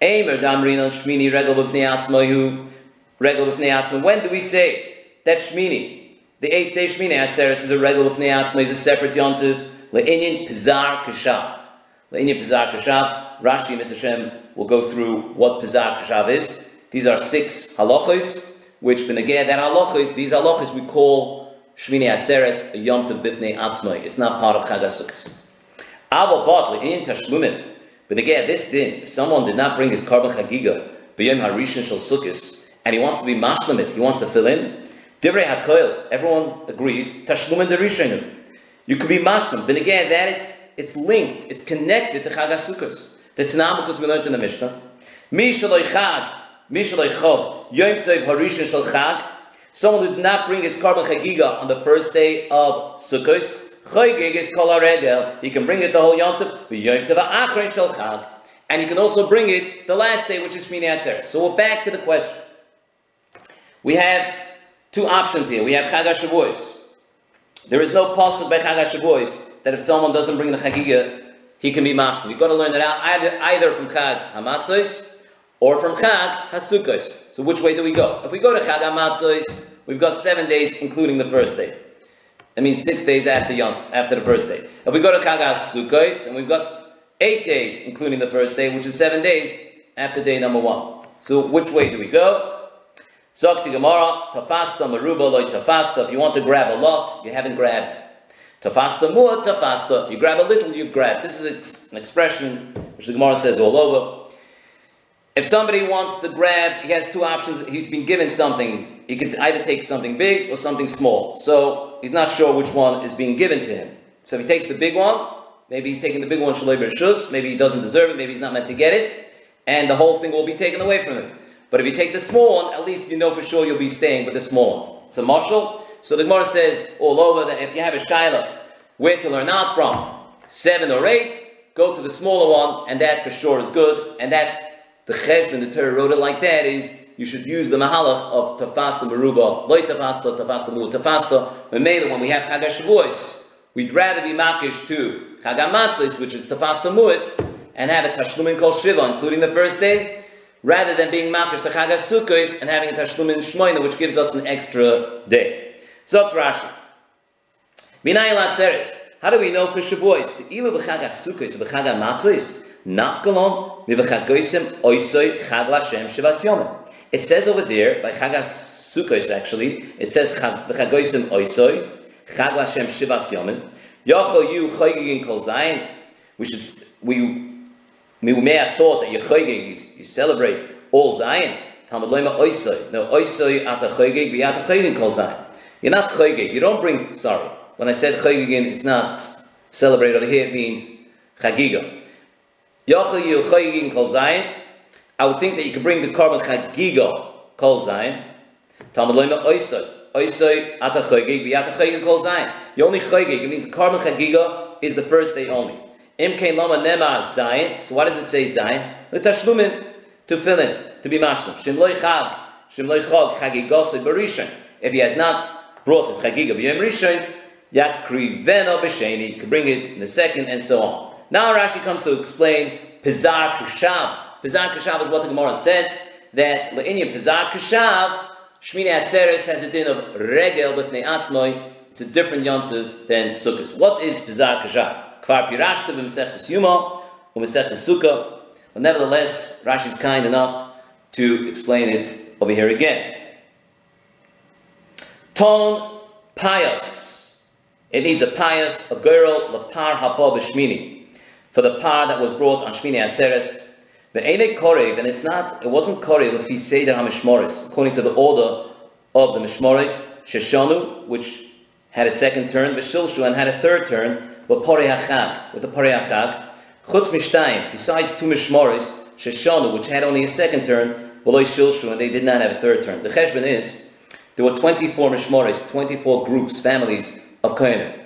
Eimer Damrin on Shmini, Regal B'fnei Atzmayu, Regal B'fnei Atzmayu. When do we say that Shmini, the eighth day Shmini Atzeres is a Regal B'fnei Atzmayu, is a separate yontiv, Le'inyin Pizar Kashav. Le'inyin Pizar Kashav, Rashi and will go through what Pizar Kashav is. These are six halachos, which benegeh that halachos, these halachos we call Shmini Atzeres, a Yom Tov Bifnei Atzmai. It's not part of Chag HaSukkos. Avo Bot, Le'inyin Tashlumin. Benegeh, this din, if someone did not bring his Karban Chagiga, B'yom HaRishon Shal Sukkos, and he wants to be mashlamit, he wants to fill in, Divrei HaKoil, everyone agrees, Tashlumin Derishonim. You could be mashlim. But again, that it's it's linked, it's connected to Chag HaSukkos. The Tanam, because we learned in the Mishnah. Mi shaloi chag, mi shaloi chob, yom tov harishon shal chag. Someone who did not bring his Karban chagiga on the first day of Sukkos, choygig is kol. He can bring it the whole yom tov ha'achron shal chag. And he can also bring it the last day, which is Shmini Atzeres. So we're back to the question. We have two options here. We have Chag HaShavuos. There is no pasuk by Chag HaShavuos that if someone doesn't bring the Chagiga, he can be mashlim. We've got to learn that out either, either from Chag HaMatzos or from Chag HaSukkos. So which way do we go? If we go to Chag HaMatzos, we've got seven days, including the first day. That means six days after Yom, after the first day. If we go to Chag HaSukkos, then we've got eight days, including the first day, which is seven days after day number one. So which way do we go? Zok Gemara, tafasta maruba loy tafasta. If you want to grab a lot, you haven't grabbed. Tafasta muat tafasta. If you grab a little, you've grabbed. This is an expression which the Gemara says all over. If somebody wants to grab, he has two options. He's been given something. He can either take something big or something small. So he's not sure which one is being given to him. So if he takes the big one, maybe he's taking the big one shaloi shus. Maybe he doesn't deserve it. Maybe he's not meant to get it, and the whole thing will be taken away from him. But if you take the small one, at least you know for sure you'll be staying with the small one. It's a marshal. So the Gemara says all over that if you have a shaila, where to learn out from, seven or eight, go to the smaller one, and that for sure is good. And that's the cheshbon, the Torah wrote it like that, is you should use the mahalach of tafasta meruba, loy tafasta, tafasta mu tafasta. When we have Chag HaShavuos, we'd rather be makish to Chag HaMatzos, which is tafasta mu'it, and have a tashlumin kol shiva, including the first day, rather than being makish the Chag HaSukkos and having a tashlumin shmoina, which gives us an extra day. So Rashi. Minay latzeres. How do we know for Shavuos? The ilu b'chag HaSukkos b'chag HaMatzos nachgalon miv'chagoisem oisoi chag Lashem shivas yomim. It says over there by Chag HaSukkos actually, it says b'chagoisem oisoi chag Lashem shivas yomim. Yochel yu choygin kol zayin. We should we we may have thought that you're choygig, you celebrate all Zion. Talmud loyma oisoi. No, oisoi ata choygig, we ata choygin kol Zion. You're not choygig. You don't bring. Sorry, when I said choygigin, it's not celebrate over here. It means chagiga. Yochel you choygigin kol Zion. I would think that you could bring the Karban chagiga kol Zion. Talmud loyma oisoi. Oisoi ata choygig, we ata choygin kol Zion. You only choygig. It means Karban chagiga is the first day only. Im lama nema zayin. So why does it say zayin? The to fill in to be mashlim. Shim loy chag, shim loy chag chagigos barishon. If he has not brought his chagiga b'yom rishon, Yakriveno b'sheni. You can bring it in the second, and so on. Now Rashi comes to explain Pizar Kishav. Pizar Kishav is what the Gemara said, that Le'inya Pizar Kishav, Shmini Atzeres has a din of Regel b'fnei Atzmoi, it's a different yontiv than Sukkot. What is Pizar Kishav? Kvar Pirashta v'Mesechtes Yuma, u'Mesechtes Sukkah. But nevertheless, Rashi is kind enough to explain it over here again. Ton pious. It needs a pious, a girl, lapar haba b'shmini, for the par that was brought on Shmini Atzeres. The Ene Korev, and it's not, it wasn't Korev if he Seder HaMishmoris, according to the order of the Mishmoris, Sheshanu, which had a second turn, Veshilshu, and had a third turn, but Poreachag, with the Pore HaChag, Chutz Mishtayim, besides two Mishmoris, Sheshanu, which had only a second turn, V'loi Shilshu, and they did not have a third turn. The Cheshbon is, there were 24 Mishmoris, 24 groups, families of Kohenim.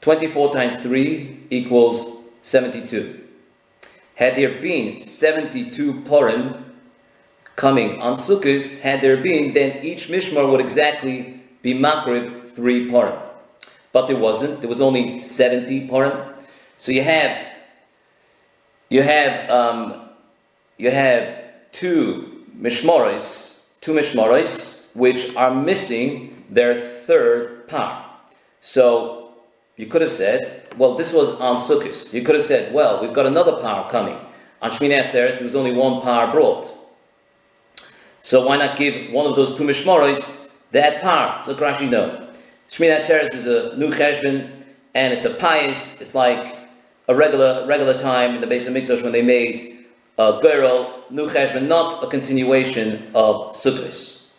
24 times 3 equals 72. Had there been 72 Purim coming on Sukkot, had there been, then each Mishmar would exactly be Makriv 3 Purim. But there wasn't. There was only 70 Purim. So you have you have um, you have two Mishmoris, two Mishmoris, which are missing their third par. So you could have said, well, this was on Sukkot. You could have said, well, we've got another par coming. On Shmini Atzeres, there was only one par brought. So why not give one of those two Mishmoros that par? So Rashi no. Shmini Atzeres is a new cheshbon, and it's a pious, it's like a regular regular time in the base of Mikdash when they made a girl, new cheshbon, not a continuation of Sukkot.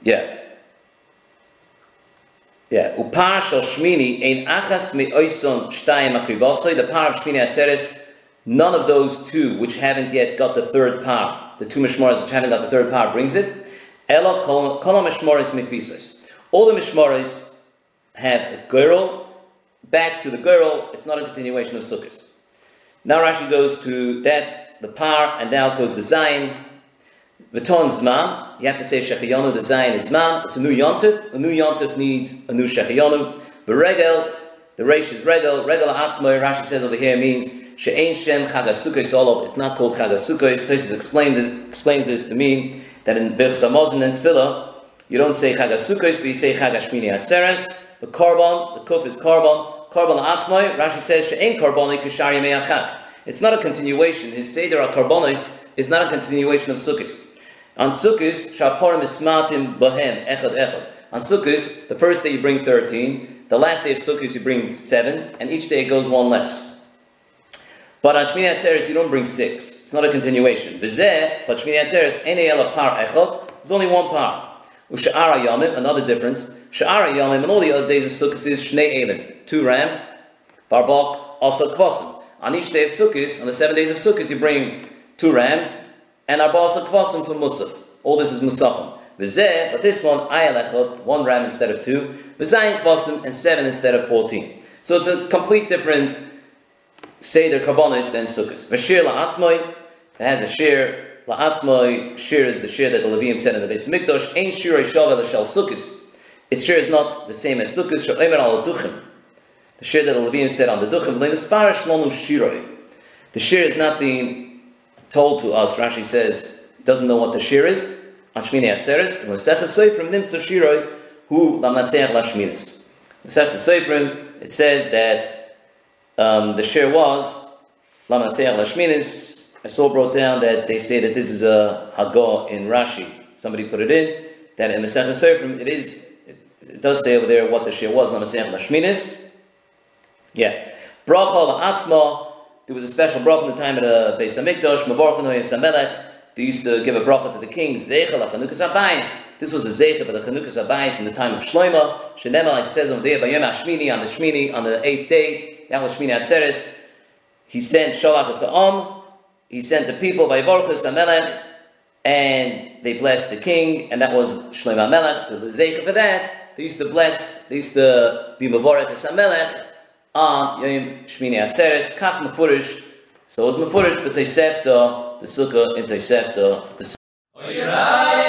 Yeah. Yeah. Upar shel Shmini ein achas me'oison shtayim akrivosoi. The power of Shmini Atzeres, none of those two which haven't yet got the third power, the two mishmoras which haven't got the third power, brings it. Elo kol mishmoris mifisos. All the mishmoris have a girl, back to the girl. It's not a continuation of sukkahs. Now Rashi goes to that's the par, and now goes the Zion. V'ton zman, you have to say shechiyonu, the zayin is zman, it's a new yontif, a new yontif needs a new shechiyonu. V'regel, the reish is regel, regel atzmoy, Rashi says over here means she'ein shem chagasukos olov, it's not called chagasukos. Tosis explains this, explains this to mean that in Birch Samozin and Tefillah, you don't say chagasukos, but you say chagashmini atzeres. The korban, the kuf is korban, korban atzmoy, Rashi says she'ein korbani kishari me'achak. It's not a continuation. His seder karbonis is not a continuation of sukkos. On Sukkot, Shaporim Ismatim Bahem, Echad Echad. On Sukkot, the first day you bring 13, the last day of Sukkot you bring 7, and each day it goes one less. But on Shmini Atzeres you don't bring 6. It's not a continuation. Vizeh, but Shmini Atzeres, Ene Ela Par Echad, there's only one par. Usha'ara Yamim, another difference. Sha'ara Yamim, and all the other days of Sukkot is Shnei Elim, two rams. Barbak, also Kvasim. On each day of Sukkot, on the seven days of Sukkot, you bring two rams, and arbasa kvasim for musaf. All this is musafim. V'zeh, but this one, ayal echot, one ram instead of two. V'zayin kvasim, and seven instead of fourteen. So it's a complete different seder karbonis than sukkahs. V'shir la'atzmoi, it has a shir. La'atzmoi, shir is the shir that the Levium said in the base of Mikdash. Ein shir shavel l'shal sukkahs. Its shir is not the same as sukkahs. She'omer al duchim. The shir that the Levium said on the duchim. L'in esparish lonu shiroi. The shir is not being told to us, Rashi says, doesn't know what the shir is. On Shmini Atzeres, Masechta Seifrim nimtza shiroi hu lamatzeach lashminis. Masechta Seifrim, it says that um, the shir was lamatzeach lashminis. I saw brought down that they say that this is a hagah in Rashi. Somebody put it in that in Masechta Seifrim it is. It, does say over there what the shir was lamatzeach lashminis. Yeah, bracha la'atzma there was a special bracha in the time of the Beis Hamikdash. They used to give a bracha to the king, Zeichel Chanukas Abayis. This was a Zeichel for the Chanukas Abayis in the time of Shloima. Shenema, like it says over there, Bayom Hashmini, on the Shmini, on the eighth day, that was Shmini Atzeres. He sent Shalach Sa'am, he sent the people, by Vayivorchus Amelech, and they blessed the king, and that was Shloima Melech. To the Zeichel for that, they used to bless, they used to be Mavorech Amelech, on Yom Shmini Atzeres, Kach Mefurish, so was Mefurish, but Tosefta, the Sukkah in Tosefta, the Sukkah.